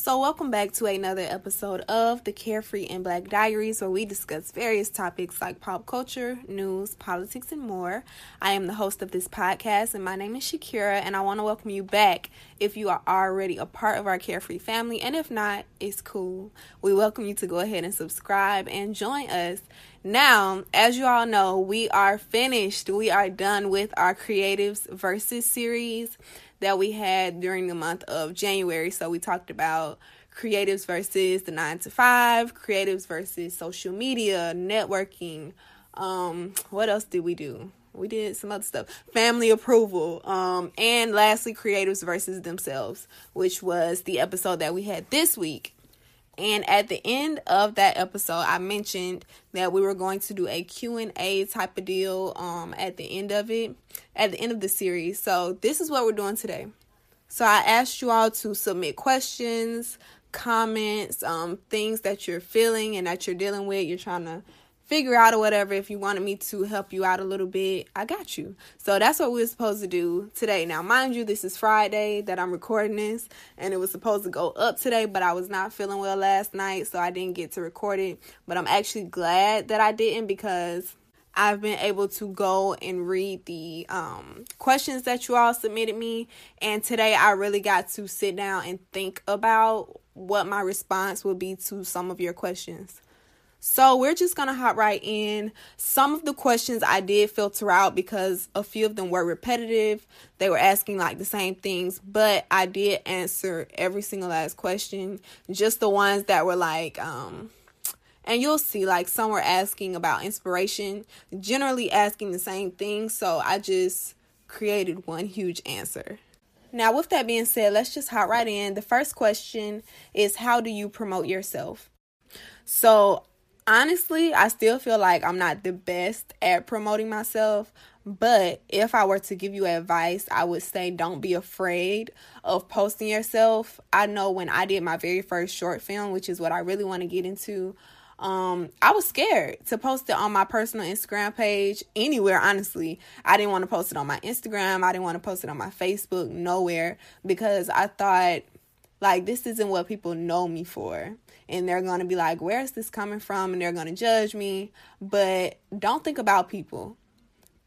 So, welcome back to another episode of the Carefree and Black Diaries, where we discuss various topics like pop culture, news, politics, and more. I am the host of this podcast, and my name is Shakira, and I want to welcome you back if you are already a part of our Carefree family, and if not, it's cool. We welcome you to go ahead and subscribe and join us. Now, as you all know, we are finished. We are done with our Creatives Versus series that we had during the month of January. So we talked about creatives versus the nine to five, creatives versus social media, networking. Um, what else did we do? We did some other stuff, family approval, um, and lastly, creatives versus themselves, which was the episode that we had this week. And at the end of that episode, I mentioned that we were going to do a Q&A type of deal um at the end of it, at the end of the series. So, this is what we're doing today. So, I asked you all to submit questions, comments, um things that you're feeling and that you're dealing with, you're trying to figure out or whatever if you wanted me to help you out a little bit i got you so that's what we are supposed to do today now mind you this is friday that i'm recording this and it was supposed to go up today but i was not feeling well last night so i didn't get to record it but i'm actually glad that i didn't because I've been able to go and read the um, questions that you all submitted me. And today I really got to sit down and think about what my response would be to some of your questions. So we're just gonna hop right in. Some of the questions I did filter out because a few of them were repetitive. They were asking like the same things, but I did answer every single last question. Just the ones that were like, um, and you'll see like some were asking about inspiration, generally asking the same thing. So I just created one huge answer. Now, with that being said, let's just hop right in. The first question is How do you promote yourself? So, honestly, I still feel like I'm not the best at promoting myself. But if I were to give you advice, I would say don't be afraid of posting yourself. I know when I did my very first short film, which is what I really want to get into, um, I was scared to post it on my personal Instagram page anywhere, honestly. I didn't want to post it on my Instagram, I didn't want to post it on my Facebook, nowhere, because I thought like this isn't what people know me for and they're going to be like, where is this coming from? And they're going to judge me. But don't think about people.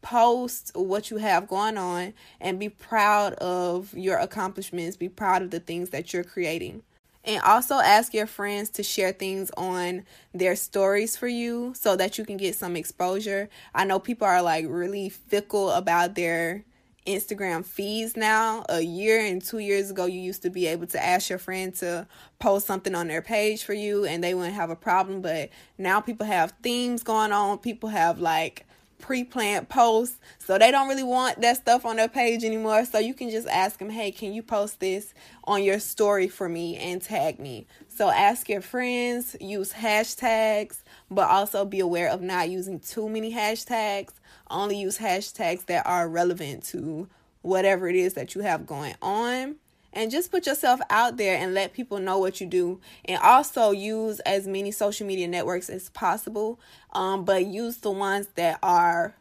Post what you have going on and be proud of your accomplishments. Be proud of the things that you're creating. And also ask your friends to share things on their stories for you so that you can get some exposure. I know people are like really fickle about their Instagram feeds now. A year and two years ago, you used to be able to ask your friend to post something on their page for you and they wouldn't have a problem. But now people have themes going on. People have like pre planned posts. So they don't really want that stuff on their page anymore. So you can just ask them, hey, can you post this on your story for me and tag me? So ask your friends, use hashtags, but also be aware of not using too many hashtags only use hashtags that are relevant to whatever it is that you have going on. And just put yourself out there and let people know what you do. And also use as many social media networks as possible. Um, but use the ones that are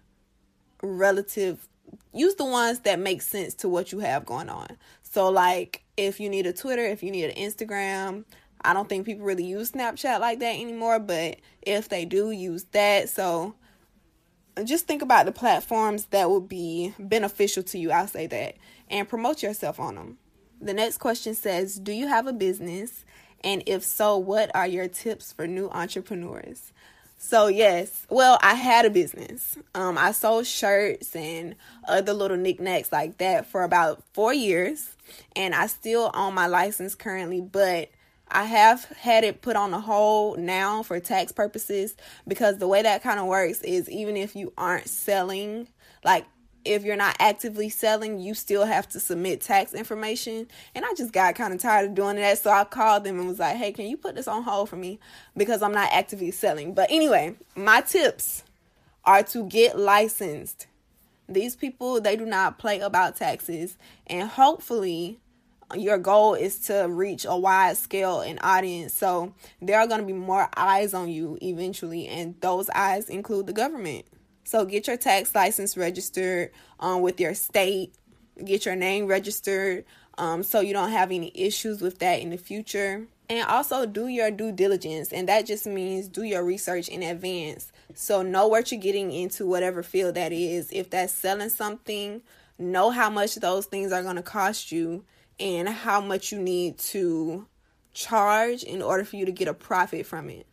relative use the ones that make sense to what you have going on. So like if you need a Twitter, if you need an Instagram, I don't think people really use Snapchat like that anymore, but if they do use that, so just think about the platforms that will be beneficial to you. I'll say that. And promote yourself on them. The next question says Do you have a business? And if so, what are your tips for new entrepreneurs? So, yes, well, I had a business. Um, I sold shirts and other little knickknacks like that for about four years. And I still own my license currently, but I have had it put on a hold now for tax purposes because the way that kind of works is even if you aren't selling, like if you're not actively selling, you still have to submit tax information. And I just got kind of tired of doing that. So I called them and was like, hey, can you put this on hold for me? Because I'm not actively selling. But anyway, my tips are to get licensed. These people, they do not play about taxes. And hopefully, your goal is to reach a wide scale and audience. So there are going to be more eyes on you eventually, and those eyes include the government. So get your tax license registered um, with your state, get your name registered um, so you don't have any issues with that in the future. And also do your due diligence, and that just means do your research in advance. So know what you're getting into, whatever field that is. If that's selling something, know how much those things are going to cost you and how much you need to charge in order for you to get a profit from it.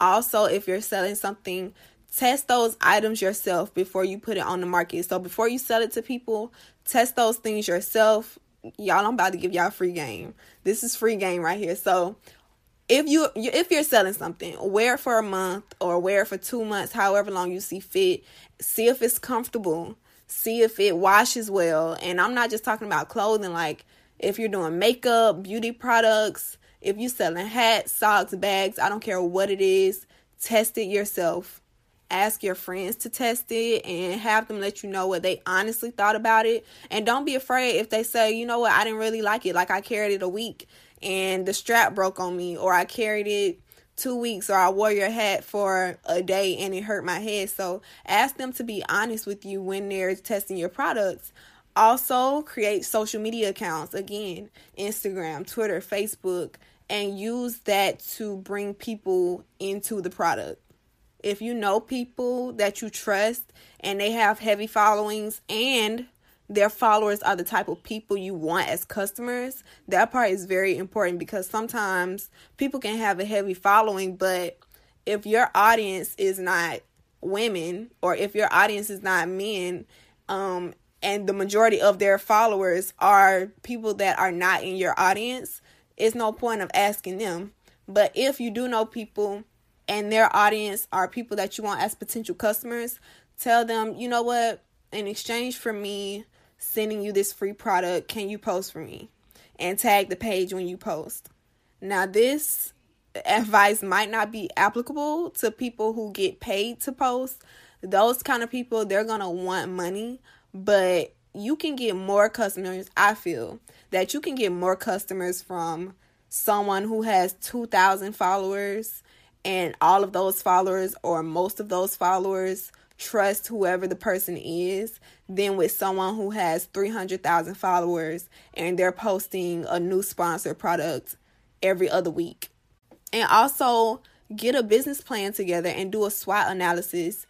Also, if you're selling something, test those items yourself before you put it on the market. So before you sell it to people, test those things yourself y'all I'm about to give y'all free game. This is free game right here. So if you if you're selling something, wear it for a month or wear it for 2 months, however long you see fit. See if it's comfortable. See if it washes well. And I'm not just talking about clothing like if you're doing makeup, beauty products, if you're selling hats, socks, bags, I don't care what it is, test it yourself ask your friends to test it and have them let you know what they honestly thought about it. And don't be afraid if they say, you know what, I didn't really like it. Like I carried it a week and the strap broke on me, or I carried it two weeks, or I wore your hat for a day and it hurt my head. So ask them to be honest with you when they're testing your products. Also, create social media accounts. Again Instagram, Twitter, Facebook, and use that to bring people into the product. If you know people that you trust and they have heavy followings and their followers are the type of people you want as customers, that part is very important because sometimes people can have a heavy following, but if your audience is not women or if your audience is not men, um, and the majority of their followers are people that are not in your audience, it's no point of asking them. But if you do know people and their audience are people that you want as potential customers, tell them, you know what, in exchange for me sending you this free product, can you post for me? And tag the page when you post. Now, this advice might not be applicable to people who get paid to post. Those kind of people, they're going to want money, but you can get more customers. I feel that you can get more customers from someone who has 2,000 followers and all of those followers or most of those followers trust whoever the person is than with someone who has 300,000 followers and they're posting a new sponsored product every other week. And also get a business plan together and do a SWOT analysis.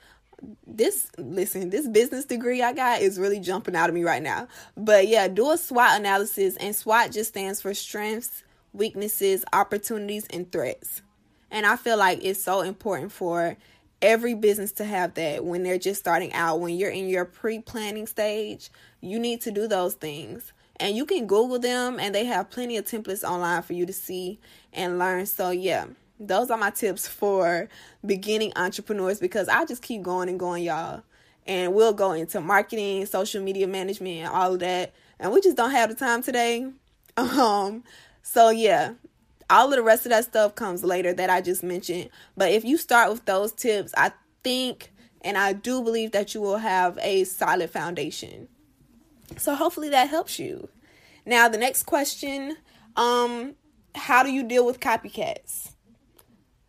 This listen, this business degree I got is really jumping out of me right now. But yeah, do a SWOT analysis and SWOT just stands for strengths, weaknesses, opportunities and threats. And I feel like it's so important for every business to have that when they're just starting out. When you're in your pre planning stage, you need to do those things. And you can Google them, and they have plenty of templates online for you to see and learn. So, yeah, those are my tips for beginning entrepreneurs because I just keep going and going, y'all. And we'll go into marketing, social media management, and all of that. And we just don't have the time today. Um, so yeah, all of the rest of that stuff comes later that I just mentioned. But if you start with those tips, I think and I do believe that you will have a solid foundation. So hopefully that helps you. Now the next question, um how do you deal with copycats?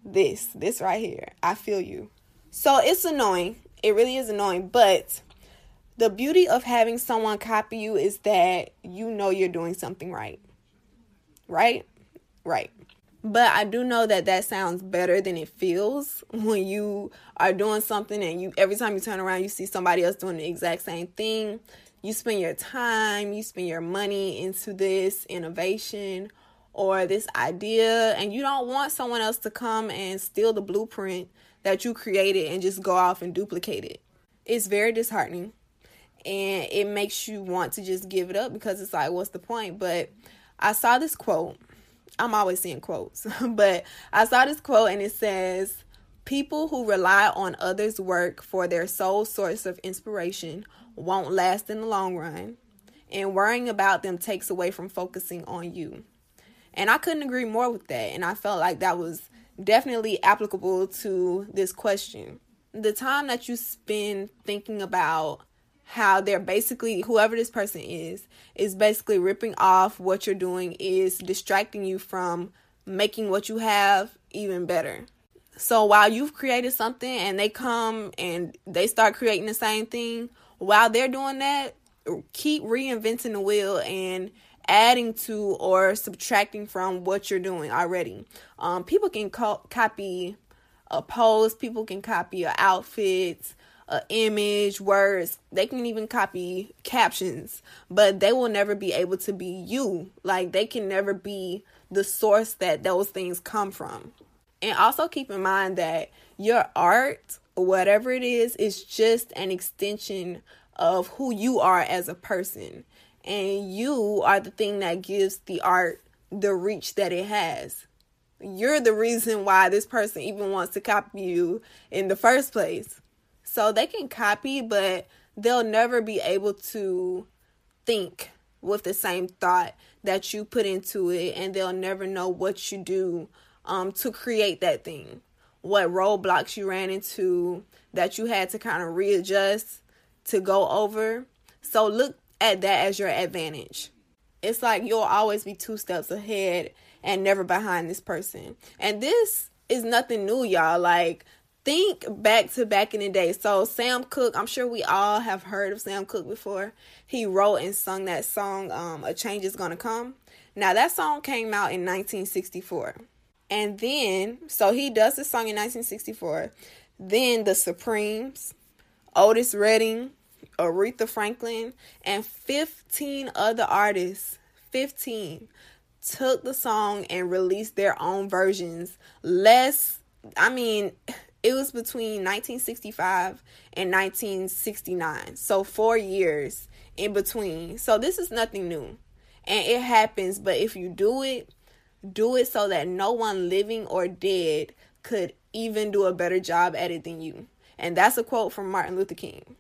This, this right here. I feel you. So it's annoying. It really is annoying, but the beauty of having someone copy you is that you know you're doing something right. Right? right. But I do know that that sounds better than it feels when you are doing something and you every time you turn around you see somebody else doing the exact same thing. You spend your time, you spend your money into this innovation or this idea and you don't want someone else to come and steal the blueprint that you created and just go off and duplicate it. It's very disheartening and it makes you want to just give it up because it's like what's the point? But I saw this quote I'm always seeing quotes, but I saw this quote and it says, People who rely on others' work for their sole source of inspiration won't last in the long run, and worrying about them takes away from focusing on you. And I couldn't agree more with that, and I felt like that was definitely applicable to this question. The time that you spend thinking about how they're basically whoever this person is is basically ripping off what you're doing is distracting you from making what you have even better. So while you've created something and they come and they start creating the same thing, while they're doing that, keep reinventing the wheel and adding to or subtracting from what you're doing already. Um, people can co- copy a post, people can copy an outfit, an image, words. They can even copy captions, but they will never be able to be you. Like they can never be the source that those things come from. And also keep in mind that your art, whatever it is, is just an extension of who you are as a person. And you are the thing that gives the art the reach that it has. You're the reason why this person even wants to copy you in the first place. So they can copy, but they'll never be able to think with the same thought that you put into it, and they'll never know what you do um, to create that thing, what roadblocks you ran into that you had to kind of readjust to go over. So look at that as your advantage. It's like you'll always be two steps ahead and never behind this person. And this is nothing new, y'all. Like, think back to back in the day. So, Sam Cooke, I'm sure we all have heard of Sam Cooke before. He wrote and sung that song, um, A Change is Gonna Come. Now, that song came out in 1964. And then, so he does the song in 1964. Then the Supremes, Otis Redding, Aretha Franklin, and 15 other artists, 15, took the song and released their own versions. Less, I mean, it was between 1965 and 1969. So, four years in between. So, this is nothing new. And it happens, but if you do it, do it so that no one living or dead could even do a better job at it than you. And that's a quote from Martin Luther King.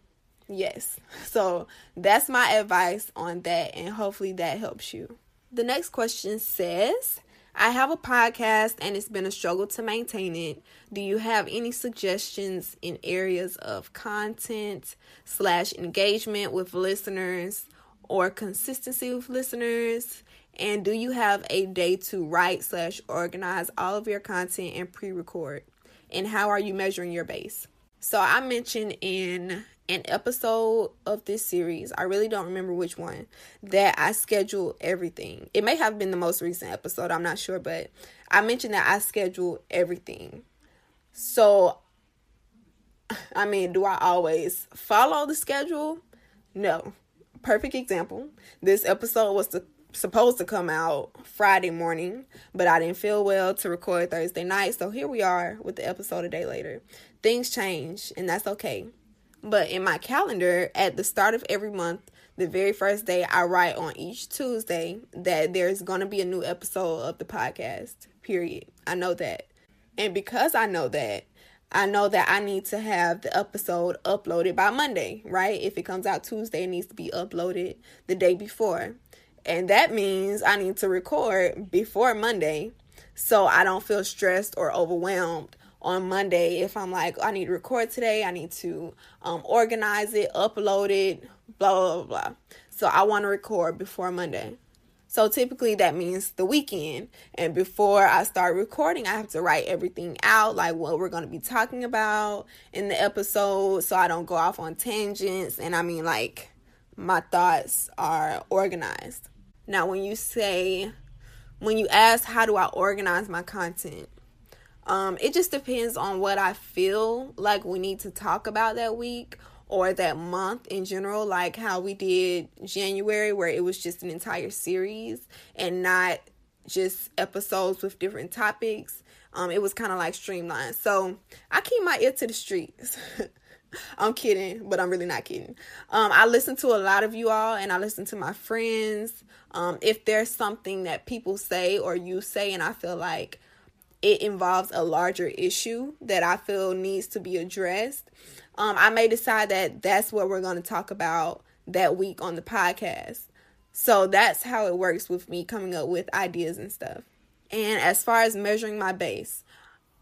Yes. So that's my advice on that, and hopefully that helps you. The next question says, I have a podcast and it's been a struggle to maintain it. Do you have any suggestions in areas of content slash engagement with listeners or consistency with listeners? And do you have a day to write slash organize all of your content and pre-record? And how are you measuring your base? So I mentioned in an episode of this series, I really don't remember which one, that I schedule everything. It may have been the most recent episode, I'm not sure, but I mentioned that I schedule everything. So, I mean, do I always follow the schedule? No. Perfect example. This episode was to, supposed to come out Friday morning, but I didn't feel well to record Thursday night. So here we are with the episode a day later. Things change, and that's okay. But in my calendar, at the start of every month, the very first day, I write on each Tuesday that there's going to be a new episode of the podcast, period. I know that. And because I know that, I know that I need to have the episode uploaded by Monday, right? If it comes out Tuesday, it needs to be uploaded the day before. And that means I need to record before Monday so I don't feel stressed or overwhelmed on Monday if I'm like, I need to record today, I need to um, organize it, upload it, blah, blah, blah, blah. So I want to record before Monday. So typically that means the weekend. And before I start recording, I have to write everything out, like what we're going to be talking about in the episode, so I don't go off on tangents. And I mean, like, my thoughts are organized. Now, when you say, when you ask, how do I organize my content? Um, it just depends on what I feel like we need to talk about that week or that month in general, like how we did January, where it was just an entire series and not just episodes with different topics. Um, it was kind of like streamlined. So I keep my ear to the streets. I'm kidding, but I'm really not kidding. Um, I listen to a lot of you all and I listen to my friends. Um, if there's something that people say or you say, and I feel like it involves a larger issue that I feel needs to be addressed, um, I may decide that that's what we're going to talk about that week on the podcast. So that's how it works with me coming up with ideas and stuff. And as far as measuring my base,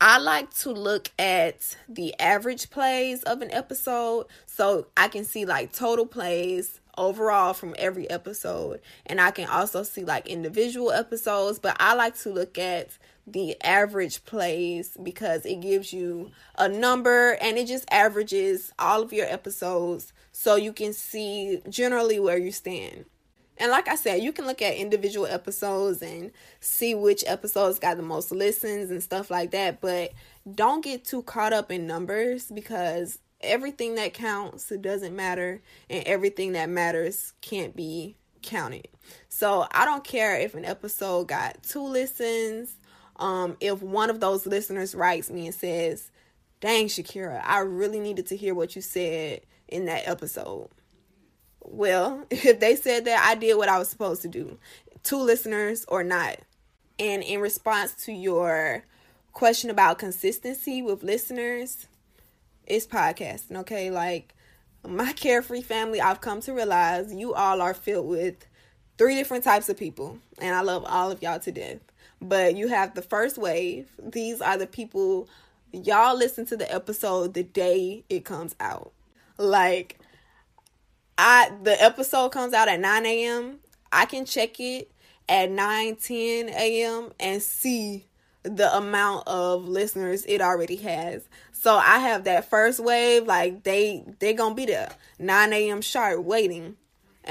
I like to look at the average plays of an episode so I can see like total plays overall from every episode. And I can also see like individual episodes, but I like to look at the average plays because it gives you a number and it just averages all of your episodes so you can see generally where you stand. And like I said, you can look at individual episodes and see which episodes got the most listens and stuff like that, but don't get too caught up in numbers because everything that counts doesn't matter and everything that matters can't be counted. So, I don't care if an episode got 2 listens, um if one of those listeners writes me and says, "Dang, Shakira, I really needed to hear what you said in that episode." Well, if they said that, I did what I was supposed to do. Two listeners or not. And in response to your question about consistency with listeners, it's podcasting, okay? Like my carefree family, I've come to realize you all are filled with three different types of people, and I love all of y'all to death. But you have the first wave. These are the people y'all listen to the episode the day it comes out. Like I the episode comes out at 9 a.m. I can check it at 9 10 a.m. and see the amount of listeners it already has. So I have that first wave, like they they gonna be there 9 a.m. sharp waiting.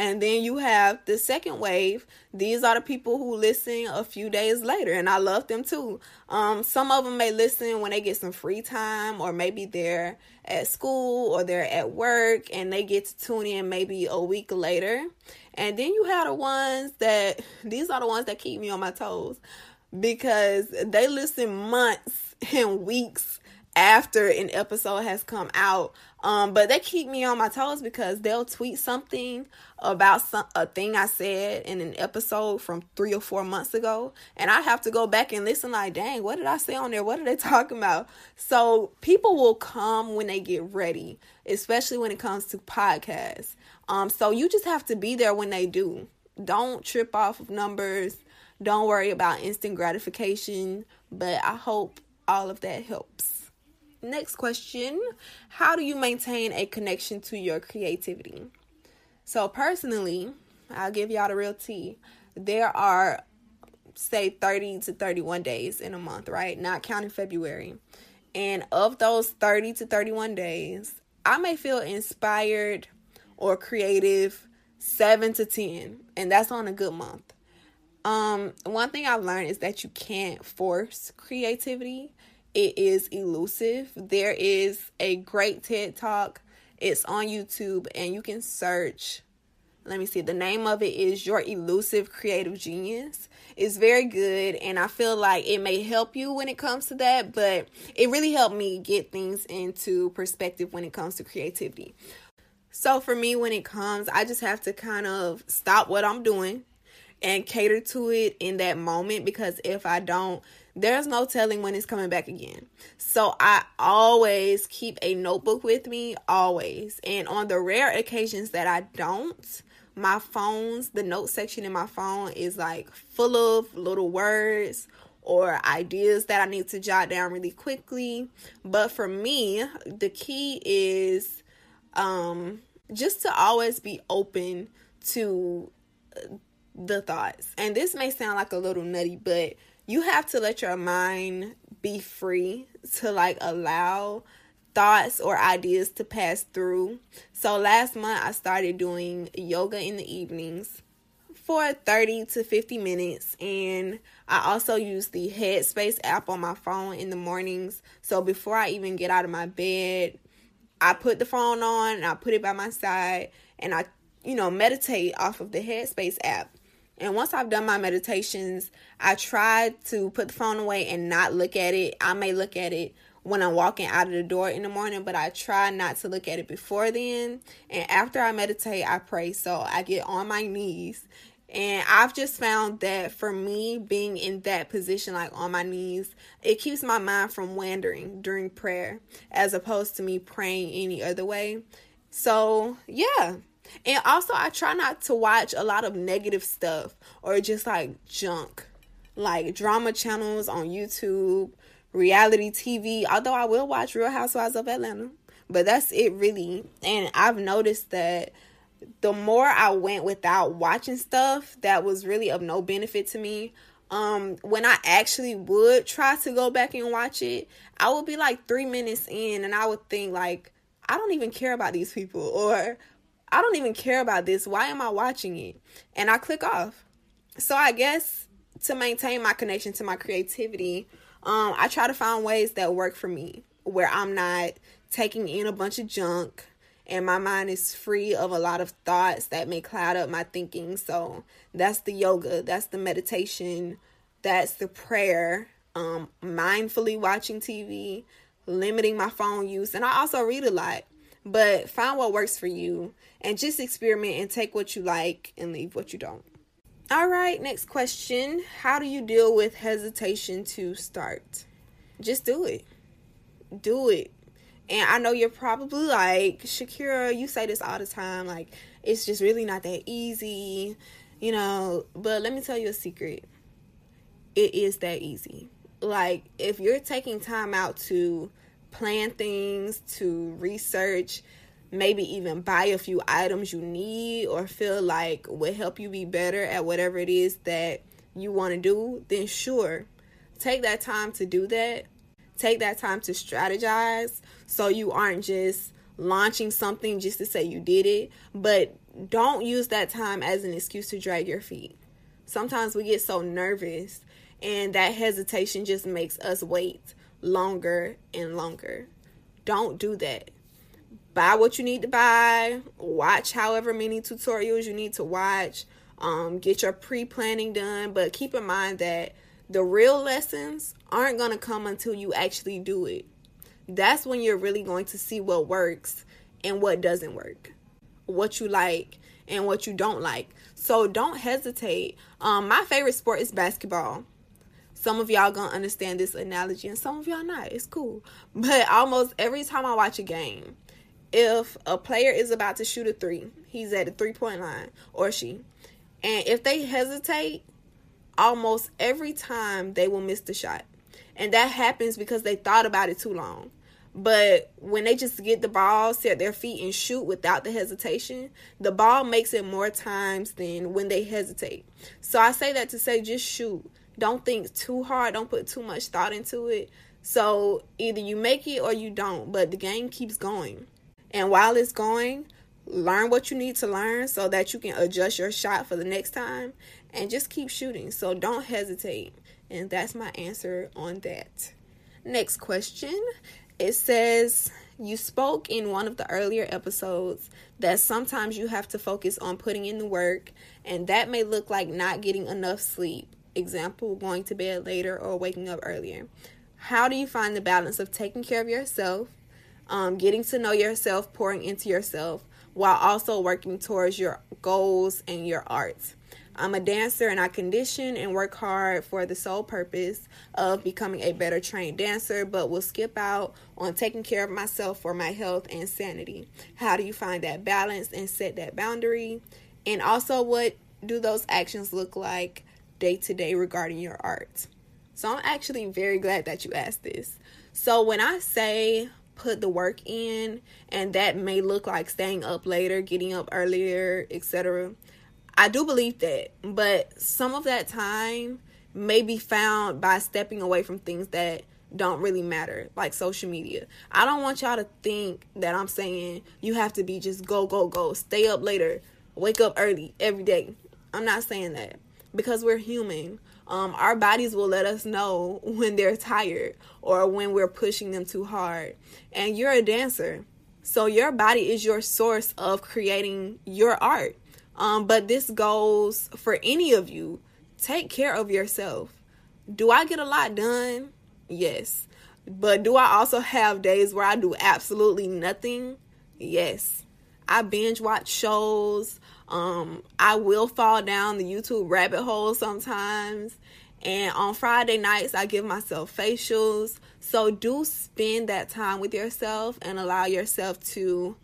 And then you have the second wave. These are the people who listen a few days later, and I love them too. Um, some of them may listen when they get some free time, or maybe they're at school or they're at work and they get to tune in maybe a week later. And then you have the ones that these are the ones that keep me on my toes because they listen months and weeks after an episode has come out. Um, but they keep me on my toes because they'll tweet something about some a thing I said in an episode from three or four months ago, and I have to go back and listen. Like, dang, what did I say on there? What are they talking about? So people will come when they get ready, especially when it comes to podcasts. Um, so you just have to be there when they do. Don't trip off of numbers. Don't worry about instant gratification. But I hope all of that helps. Next question How do you maintain a connection to your creativity? So, personally, I'll give y'all the real tea. There are, say, 30 to 31 days in a month, right? Not counting February. And of those 30 to 31 days, I may feel inspired or creative 7 to 10, and that's on a good month. Um, one thing I've learned is that you can't force creativity it is elusive. There is a great TED Talk. It's on YouTube and you can search. Let me see. The name of it is Your Elusive Creative Genius. It's very good and I feel like it may help you when it comes to that, but it really helped me get things into perspective when it comes to creativity. So for me when it comes, I just have to kind of stop what I'm doing and cater to it in that moment because if I don't, there's no telling when it's coming back again. So I always keep a notebook with me, always. And on the rare occasions that I don't, my phone's, the note section in my phone is like full of little words or ideas that I need to jot down really quickly. But for me, the key is um just to always be open to the thoughts. And this may sound like a little nutty, but you have to let your mind be free to like allow thoughts or ideas to pass through. So last month I started doing yoga in the evenings for 30 to 50 minutes and I also use the Headspace app on my phone in the mornings. So before I even get out of my bed, I put the phone on and I put it by my side and I you know meditate off of the Headspace app. And once I've done my meditations, I try to put the phone away and not look at it. I may look at it when I'm walking out of the door in the morning, but I try not to look at it before then. And after I meditate, I pray. So I get on my knees. And I've just found that for me, being in that position, like on my knees, it keeps my mind from wandering during prayer as opposed to me praying any other way. So, yeah, and also, I try not to watch a lot of negative stuff or just like junk, like drama channels on YouTube, reality TV. Although I will watch Real Housewives of Atlanta, but that's it really. And I've noticed that the more I went without watching stuff that was really of no benefit to me, um, when I actually would try to go back and watch it, I would be like three minutes in and I would think like, I don't even care about these people or I don't even care about this. Why am I watching it? And I click off. So I guess to maintain my connection to my creativity, um, I try to find ways that work for me where I'm not taking in a bunch of junk and my mind is free of a lot of thoughts that may cloud up my thinking. So that's the yoga, that's the meditation, that's the prayer, um, mindfully watching TV, limiting my phone use, and I also read a lot. But find what works for you and just experiment and take what you like and leave what you don't. All right, next question. How do you deal with hesitation to start? Just do it. Do it. And I know you're probably like, Shakira, you say this all the time. Like, it's just really not that easy, you know. But let me tell you a secret it is that easy. Like, if you're taking time out to plan things, to research, maybe even buy a few items you need or feel like will help you be better at whatever it is that you want to do, then sure, take that time to do that take that time to strategize so you aren't just launching something just to say you did it, but don't use that time as an excuse to drag your feet. Sometimes we get so nervous and that hesitation just makes us wait longer and longer. Don't do that. Buy what you need to buy, watch however many tutorials you need to watch, um, get your pre planning done, but keep in mind that the real lessons aren't going to come until you actually do it. That's when you're really going to see what works and what doesn't work, what you like and what you don't like. So don't hesitate. Um, my favorite sport is basketball. Some of y'all gonna understand this analogy, and some of y'all not. It's cool. But almost every time I watch a game, if a player is about to shoot a three, he's at the three point line, or she, and if they hesitate, almost every time they will miss the shot. And that happens because they thought about it too long. But when they just get the ball, set their feet, and shoot without the hesitation, the ball makes it more times than when they hesitate. So I say that to say just shoot. Don't think too hard. Don't put too much thought into it. So either you make it or you don't, but the game keeps going. And while it's going, learn what you need to learn so that you can adjust your shot for the next time and just keep shooting. So don't hesitate. And that's my answer on that. Next question. It says, You spoke in one of the earlier episodes that sometimes you have to focus on putting in the work, and that may look like not getting enough sleep. Example, going to bed later or waking up earlier. How do you find the balance of taking care of yourself, um, getting to know yourself, pouring into yourself, while also working towards your goals and your art? I'm a dancer and I condition and work hard for the sole purpose of becoming a better trained dancer, but will skip out on taking care of myself for my health and sanity. How do you find that balance and set that boundary? And also, what do those actions look like day to day regarding your art? So, I'm actually very glad that you asked this. So, when I say put the work in, and that may look like staying up later, getting up earlier, etc I do believe that, but some of that time may be found by stepping away from things that don't really matter, like social media. I don't want y'all to think that I'm saying you have to be just go, go, go, stay up later, wake up early every day. I'm not saying that because we're human. Um, our bodies will let us know when they're tired or when we're pushing them too hard. And you're a dancer, so your body is your source of creating your art. Um, but this goes for any of you. Take care of yourself. Do I get a lot done? Yes. But do I also have days where I do absolutely nothing? Yes. I binge watch shows. Um, I will fall down the YouTube rabbit hole sometimes. And on Friday nights, I give myself facials. So do spend that time with yourself and allow yourself to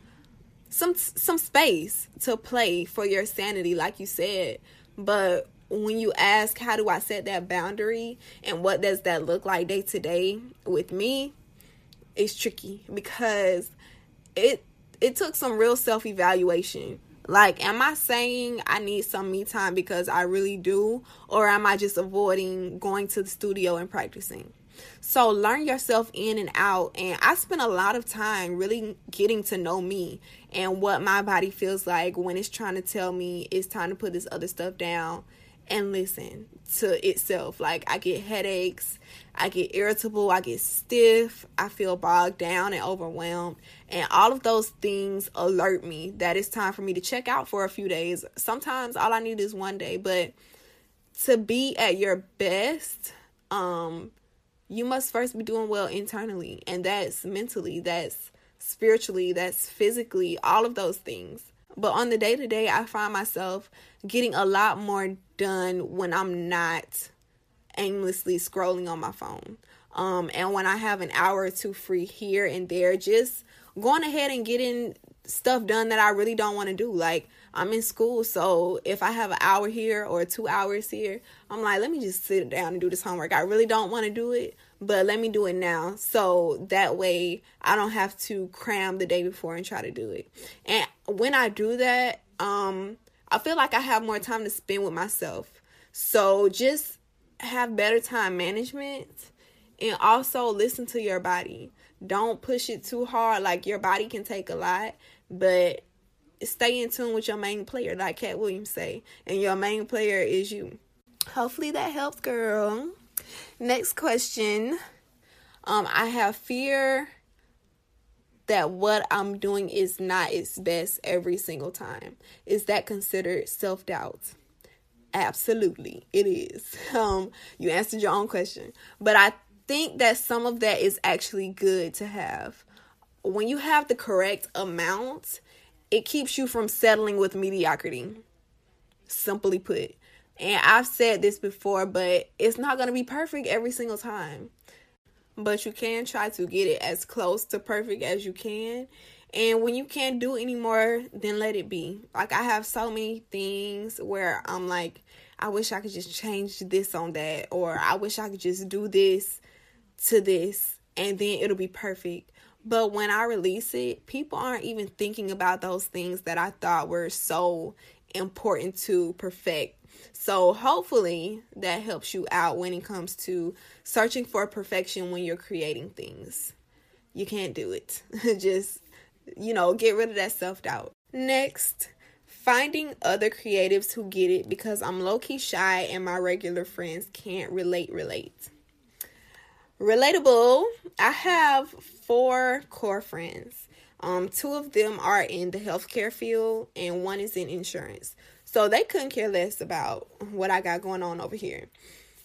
some some space to play for your sanity like you said but when you ask how do I set that boundary and what does that look like day to day with me it's tricky because it it took some real self-evaluation like am I saying I need some me time because I really do? Or am I just avoiding going to the studio and practicing? So learn yourself in and out. And I spend a lot of time really getting to know me and what my body feels like when it's trying to tell me it's time to put this other stuff down and listen to itself. Like I get headaches, I get irritable, I get stiff, I feel bogged down and overwhelmed. And all of those things alert me that it's time for me to check out for a few days. Sometimes all I need is one day, but to be at your best, um you must first be doing well internally and that's mentally, that's spiritually, that's physically, all of those things. But on the day to day, I find myself getting a lot more done when I'm not aimlessly scrolling on my phone. Um, and when I have an hour or two free here and there, just going ahead and getting stuff done that I really don't want to do. Like I'm in school, so if I have an hour here or two hours here, I'm like, let me just sit down and do this homework. I really don't want to do it, but let me do it now. So that way I don't have to cram the day before and try to do it. And when I do that, um, I feel like I have more time to spend with myself. So just have better time management and also listen to your body. Don't push it too hard. Like your body can take a lot, but stay in tune with your main player, like Katt Williams say. And your main player is you. Hopefully that helps, girl. Next question. Um, I have fear that what I'm doing is not its best every single time. Is that considered self doubt? Absolutely, it is. Um, you answered your own question, but I think that some of that is actually good to have. When you have the correct amount, it keeps you from settling with mediocrity. Simply put. And I've said this before, but it's not going to be perfect every single time but you can try to get it as close to perfect as you can. And when you can't do anymore, then let it be. Like I have so many things where I'm like, I wish I could just change this on that, or I wish I could just do this to this, and then it'll be perfect. But when I release it, people aren't even thinking about those things that I thought were so important to perfect so, hopefully, that helps you out when it comes to searching for perfection when you're creating things. You can't do it. Just, you know, get rid of that self doubt. Next, finding other creatives who get it because I'm low key shy and my regular friends can't relate. Relate. Relatable. I have four core friends. Um, two of them are in the healthcare field, and one is in insurance. So they couldn't care less about what I got going on over here.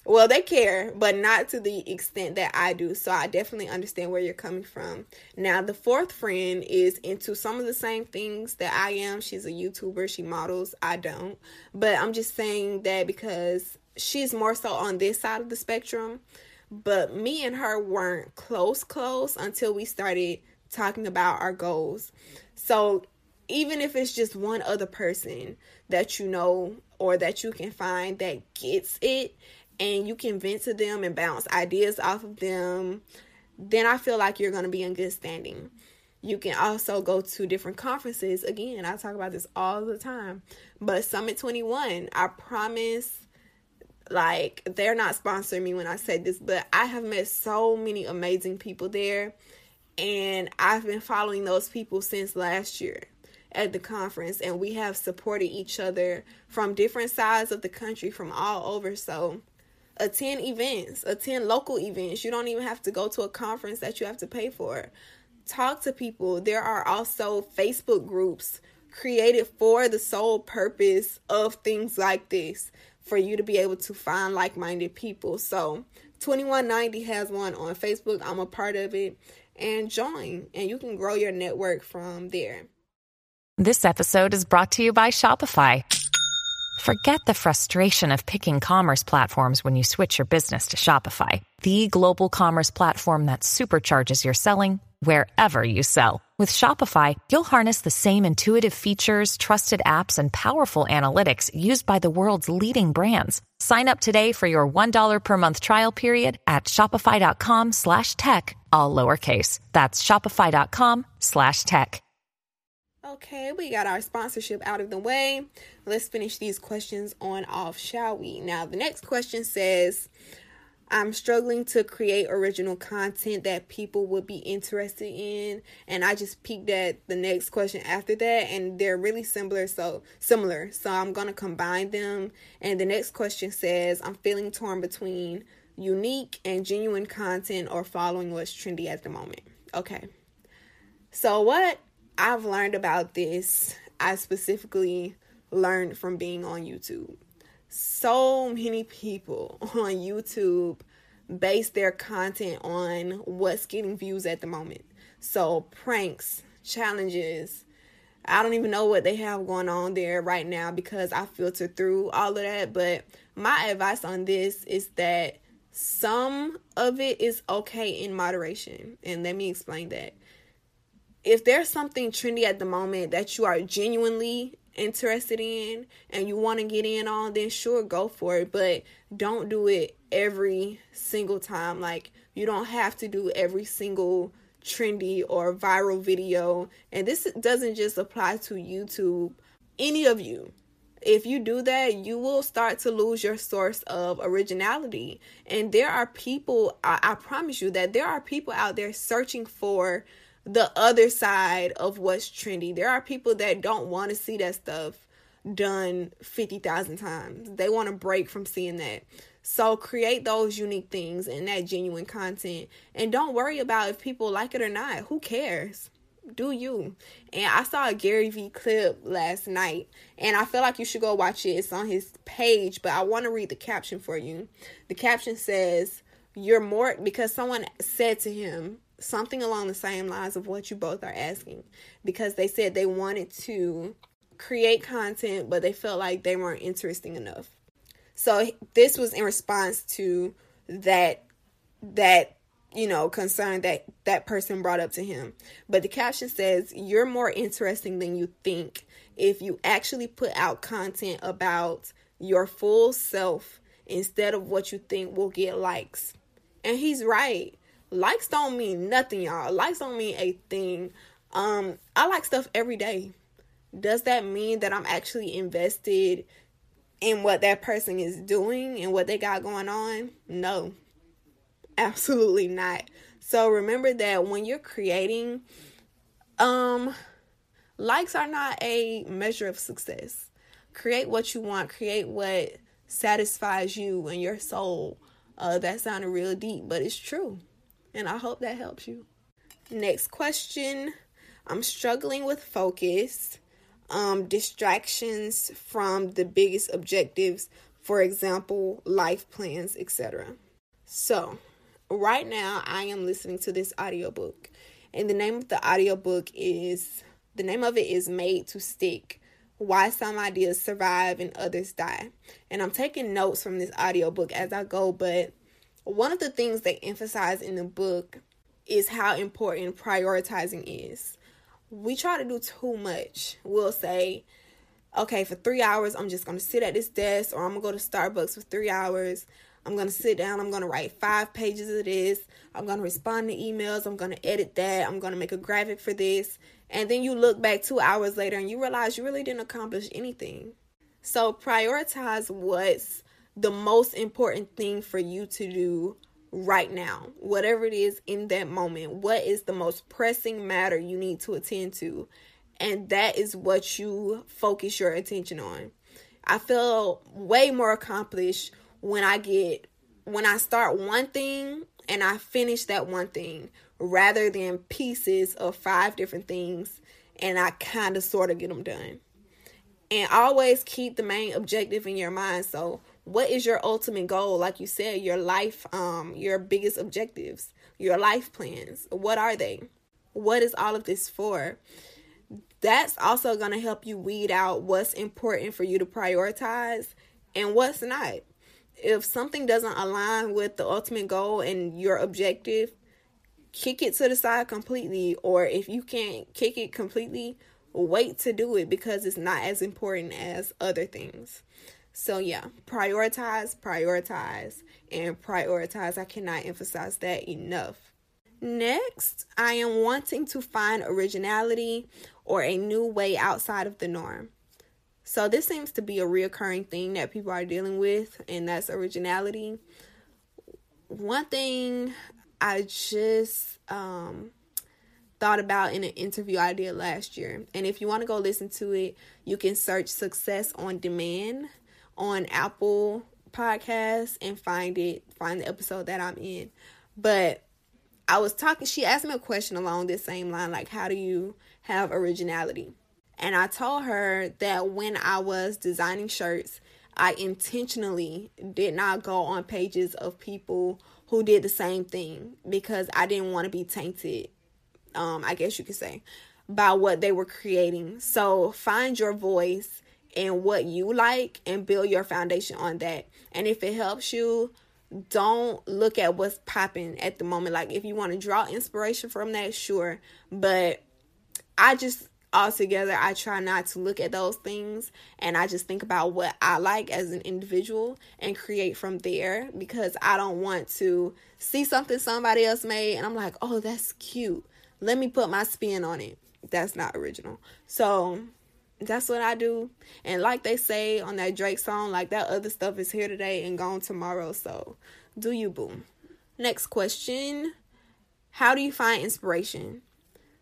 Well, they care, but not to the extent that I do. So I definitely understand where you're coming from. Now, the fourth friend is into some of the same things that I am. She's a YouTuber, she models. I don't. But I'm just saying that because she's more so on this side of the spectrum. But me and her weren't close, close until we started talking about our goals. So even if it's just one other person that you know or that you can find that gets it and you can vent to them and bounce ideas off of them, then I feel like you're going to be in good standing. You can also go to different conferences. Again, I talk about this all the time. But Summit 21, I promise like they're not sponsoring me when I say this, but I have met so many amazing people there and I've been following those people since last year at the conference and we have supported each other from different sides of the country from all over. So attend events attend local events. You don't even have to go to a conference that you have to pay for. Talk to people. There are also facebook groups created for the sole purpose of things like this for you to be able to find like-minded people so 21Ninety has one on facebook i'm a part of it and join and you can grow your network from there this episode is brought to you by Shopify. Forget the frustration of picking commerce platforms when you switch your business to Shopify, the global commerce platform that supercharges your selling wherever you sell. With Shopify, you'll harness the same intuitive features, trusted apps, and powerful analytics used by the world's leading brands. Sign up today for your $1 per month trial period at shopify.com slash tech, all lowercase. That's shopify.com slash tech. Okay, we got our sponsorship out of the way. Let's finish these questions on off, shall we? Now, the next question says, I'm struggling to create original content that people would be interested in. And I just peeked at the next question after that, and they're really similar. So, similar. So, I'm to combine them. And the next question says, I'm feeling torn between unique and genuine content or following what's trendy at the moment. Okay. So, what I've learned about this, I specifically learned from being on YouTube so many people on YouTube base their content on what's getting views at the moment. So, pranks, challenges, I don't even know what they have going on there right now because I filter through all of that. But my advice on this is that some of it is okay in moderation. And let me explain that. If there's something trendy at the moment that you are genuinely interested in and you want to get in on, then sure, go for it. But don't do it every single time. Like, you don't have to do every single trendy or viral video. And this doesn't just apply to YouTube, any of you. If you do that, you will start to lose your source of originality. And there are people, I, I promise you, that there are people out there searching for the other side of what's trendy. There are people that don't want to see that stuff done 50,000 times. They want to break from seeing that. So create those unique things and that genuine content. And don't worry about if people like it or not. Who cares? Do you? And I saw a Gary Vee clip last night and I feel like you should go watch it. It's on his page, but I want to read the caption for you. The caption says, You're more because someone said to him, something along the same lines of what you both are asking because they said they wanted to create content but they felt like they weren't interesting enough. So this was in response to that that you know concern that that person brought up to him. But the caption says you're more interesting than you think if you actually put out content about your full self instead of what you think will get likes. And he's right likes don't mean nothing, y'all. Likes don't mean a thing. Um, I like stuff every day. Does that mean that I'm actually invested in what that person is doing and what they got going on? No. Absolutely not. So remember that when you're creating um likes are not a measure of success. Create what you want, create what satisfies you and your soul. Uh that sounded real deep, but it's true. And I hope that helps you. Next question I'm struggling with focus, um, distractions from the biggest objectives, for example, life plans, etc. So, right now I am listening to this audiobook, and the name of the audiobook is the name of it is Made to Stick why some ideas survive and others die. And I'm taking notes from this audiobook as I go, but one of the things they emphasize in the book is how important prioritizing is. We try to do too much. We'll say, okay, for three hours, I'm just going to sit at this desk, or I'm going to go to Starbucks for three hours. I'm going to sit down. I'm going to write five pages of this. I'm going to respond to emails. I'm going to edit that. I'm going to make a graphic for this. And then you look back two hours later and you realize you really didn't accomplish anything. So prioritize what's the most important thing for you to do right now, whatever it is in that moment. What is the most pressing matter you need to attend to? And that is what you focus your attention on. I feel way more accomplished when I get when I start one thing and I finish that one thing rather than pieces of five different things and I kind of sort of get them done. And always keep the main objective in your mind. So what is your ultimate goal? Like you said your life um your biggest objectives your life plans. What are they? What is all of this for? That's also going to help you weed out what's important for you to prioritize and what's not. If something doesn't align with the ultimate goal and your objective kick it to the side completely. Or if you can't kick it completely wait to do it because it's not as important as other things so, yeah, prioritize, prioritize, and prioritize. I cannot emphasize that enough. Next, I am wanting to find originality or a new way outside of the norm. So, this seems to be a reoccurring thing that people are dealing with, and that's originality. one thing I just um, thought about in an interview I did last year. And if you want to go listen to it, you can search Success on Demand on Apple Podcasts and find it, find the episode that I'm in. But I was talking, she asked me a question along this same line like, how do you have originality? And I told her that when I was designing shirts, I intentionally did not go on pages of people who did the same thing because I didn't want to be tainted um, I guess you could say, by what they were creating. So find your voice and what you like and build your foundation on that. And if it helps you, don't look at what's popping at the moment. Like if you want to draw inspiration from that, sure. But I just altogether I try not to look at those things and I just think about what I like as an individual and create from there because I don't want to see something somebody else made and I'm like, "Oh, that's cute." let me put my spin on it. That's not original. So that's what I do. And like they say on that Drake song, like that other stuff is here today and gone tomorrow. So do you boom. Next question. How do you find inspiration?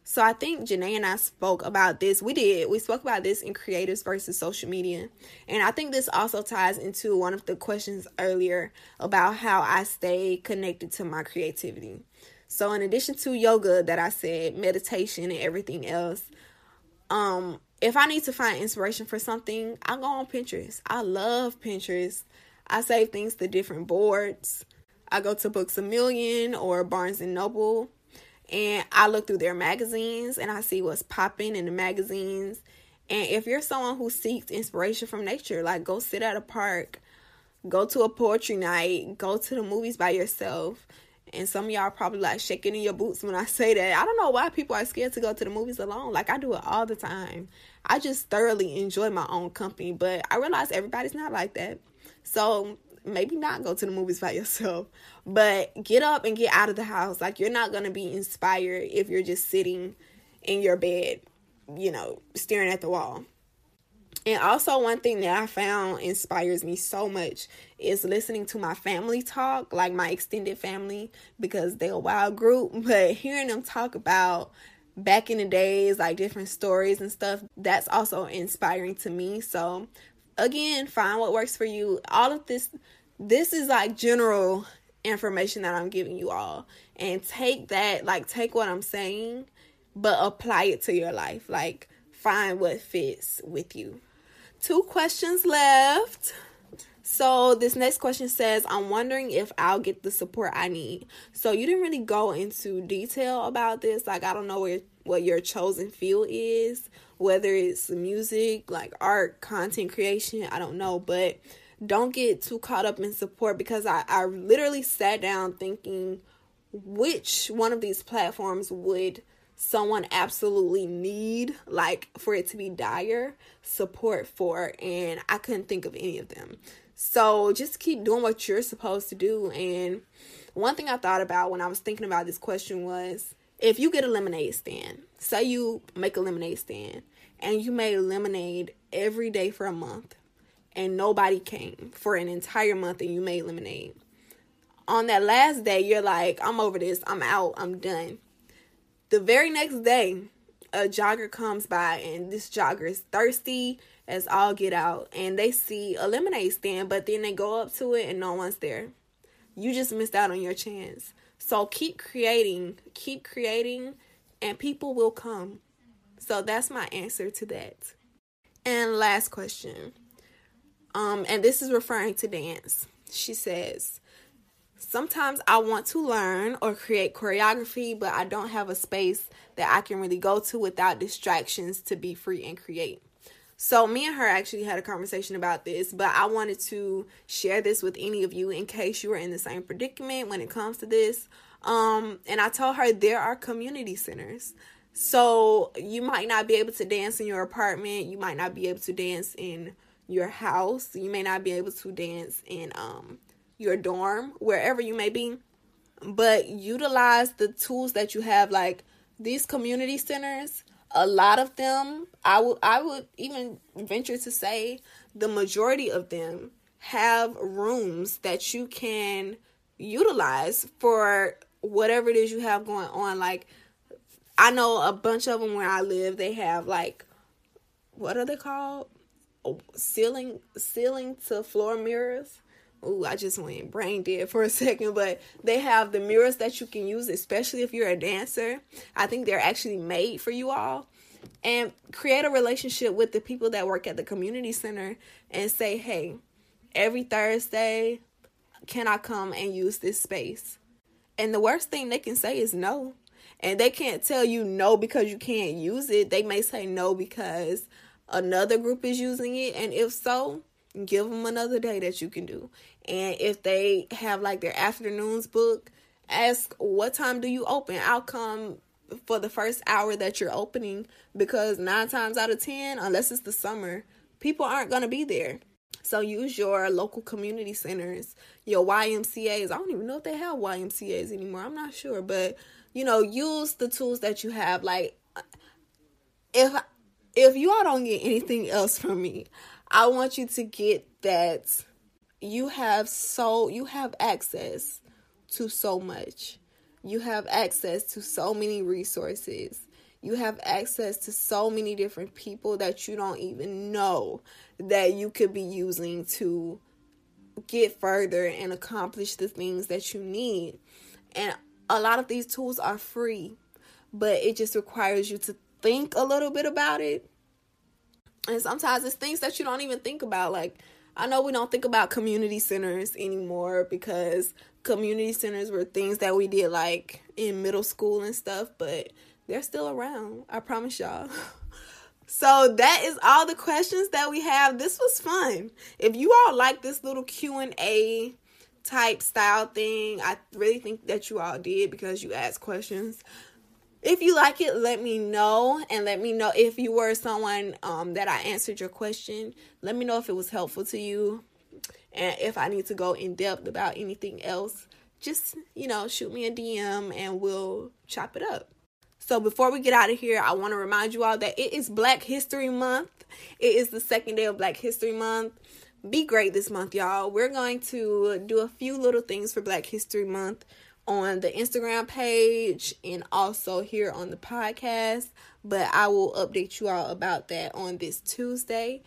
So I think Janae and I spoke about this. We did. We spoke about this in creatives versus social media. And I think this also ties into one of the questions earlier about how I stay connected to my creativity. So in addition to yoga that I said, meditation and everything else, um if I need to find inspiration for something, I go on Pinterest. I love Pinterest. I save things to different boards. I go to Books a Million or Barnes and Noble and I look through their magazines and I see what's popping in the magazines. And if you're someone who seeks inspiration from nature, like go sit at a park, go to a poetry night, go to the movies by yourself, and some of y'all probably like shaking in your boots when I say that. I don't know why people are scared to go to the movies alone. Like I do it all the time. I just thoroughly enjoy my own company, but I realize everybody's not like that. So maybe not go to the movies by yourself, but get up and get out of the house. Like you're not going to be inspired if you're just sitting in your bed, you know, staring at the wall. And also, one thing that I found inspires me so much is listening to my family talk, like my extended family, because they're a wild group. But hearing them talk about back in the days, like different stories and stuff, that's also inspiring to me. So, again, find what works for you. All of this, this is like general information that I'm giving you all. And take that, like, take what I'm saying, but apply it to your life. Like, find what fits with you two questions left. So this next question says, I'm wondering if I'll get the support I need. So you didn't really go into detail about this. Like I don't know where what your chosen field is, whether it's music, like art, content creation, I don't know, but don't get too caught up in support because I, I literally sat down thinking which one of these platforms would someone absolutely need like for it to be dire support for and I couldn't think of any of them. So just keep doing what you're supposed to do. And one thing I thought about when I was thinking about this question was if you get a lemonade stand, say you make a lemonade stand and you made lemonade every day for a month and nobody came for an entire month and you made lemonade. On that last day, you're like, I'm over this, I'm out, I'm done. The very next day, a jogger comes by and this jogger is thirsty as all get out and they see a lemonade stand, but then they go up to it and no one's there. You just missed out on your chance. So keep creating, keep creating, and people will come. So that's my answer to that. And last question. Um, and this is referring to dance. She says, Sometimes I want to learn or create choreography, but I don't have a space that I can really go to without distractions to be free and create. So, me and her actually had a conversation about this, but I wanted to share this with any of you in case you are in the same predicament when it comes to this. Um, and I told her there are community centers. So, you might not be able to dance in your apartment, you might not be able to dance in your house, you may not be able to dance in um your dorm, wherever you may be, but utilize the tools that you have like these community centers. A lot of them, I would I would even venture to say the majority of them have rooms that you can utilize for whatever it is you have going on. Like, I know a bunch of them where I live, they have like, what are they called? Ceiling, ceiling to floor mirrors. Ooh, I just went brain dead for a second, but they have the mirrors that you can use, especially if you're a dancer. I think they're actually made for you all. And create a relationship with the people that work at the community center and say, hey, every Thursday, can I come and use this space? And the worst thing they can say is no. And they can't tell you no because you can't use it. They may say no because another group is using it. And if so, give them another day that you can do. And if they have like their afternoons book, ask what time do you open? I'll come for the first hour that you're opening because nine times out of ten, unless it's the summer, people aren't going to be there. So use your local community centers, your YMCAs. I don't even know if they have YMCAs anymore. I'm not sure, but you know, use the tools that you have. Like if if you all don't get anything else from me, I want you to get that you have so you have access to so much. You have access to so many resources. You have access to so many different people that you don't even know that you could be using to get further and accomplish the things that you need. And a lot of these tools are free, but it just requires you to think a little bit about it. And sometimes it's things that you don't even think about. Like, I know we don't think about community centers anymore because community centers were things that we did like in middle school and stuff, but they're still around. I promise y'all. so that is all the questions that we have. This was fun. If you all like this little Q&A type style thing, I really think that you all did because you asked questions. If you like it, let me know and let me know if you were someone um, that I answered your question. Let me know if it was helpful to you and if I need to go in depth about anything else. Just, you know, shoot me a DM and we'll chop it up. So before we get out of here, I want to remind you all that it is Black History Month. It is the second day of Black History Month. Be great this month, y'all. We're going to do a few little things for Black History Month on the Instagram page and also here on the podcast. But I will update you all about that on this Tuesday.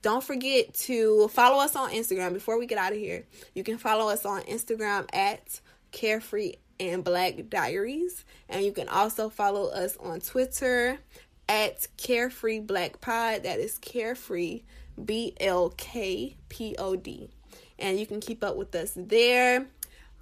Don't forget to follow us on Instagram before we get out of here. You can follow us on Instagram at Carefree and Black Diaries. And you can also follow us on Twitter at Carefree Black Pod. That is Carefree B L K P O D. And you can keep up with us there.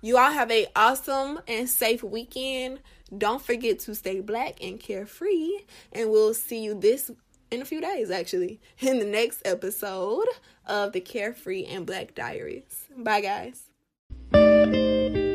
You all have a awesome and safe weekend. Don't forget to stay black and carefree. And we'll see you this in a few days actually in the next episode of the Carefree and Black Diaries. Bye guys.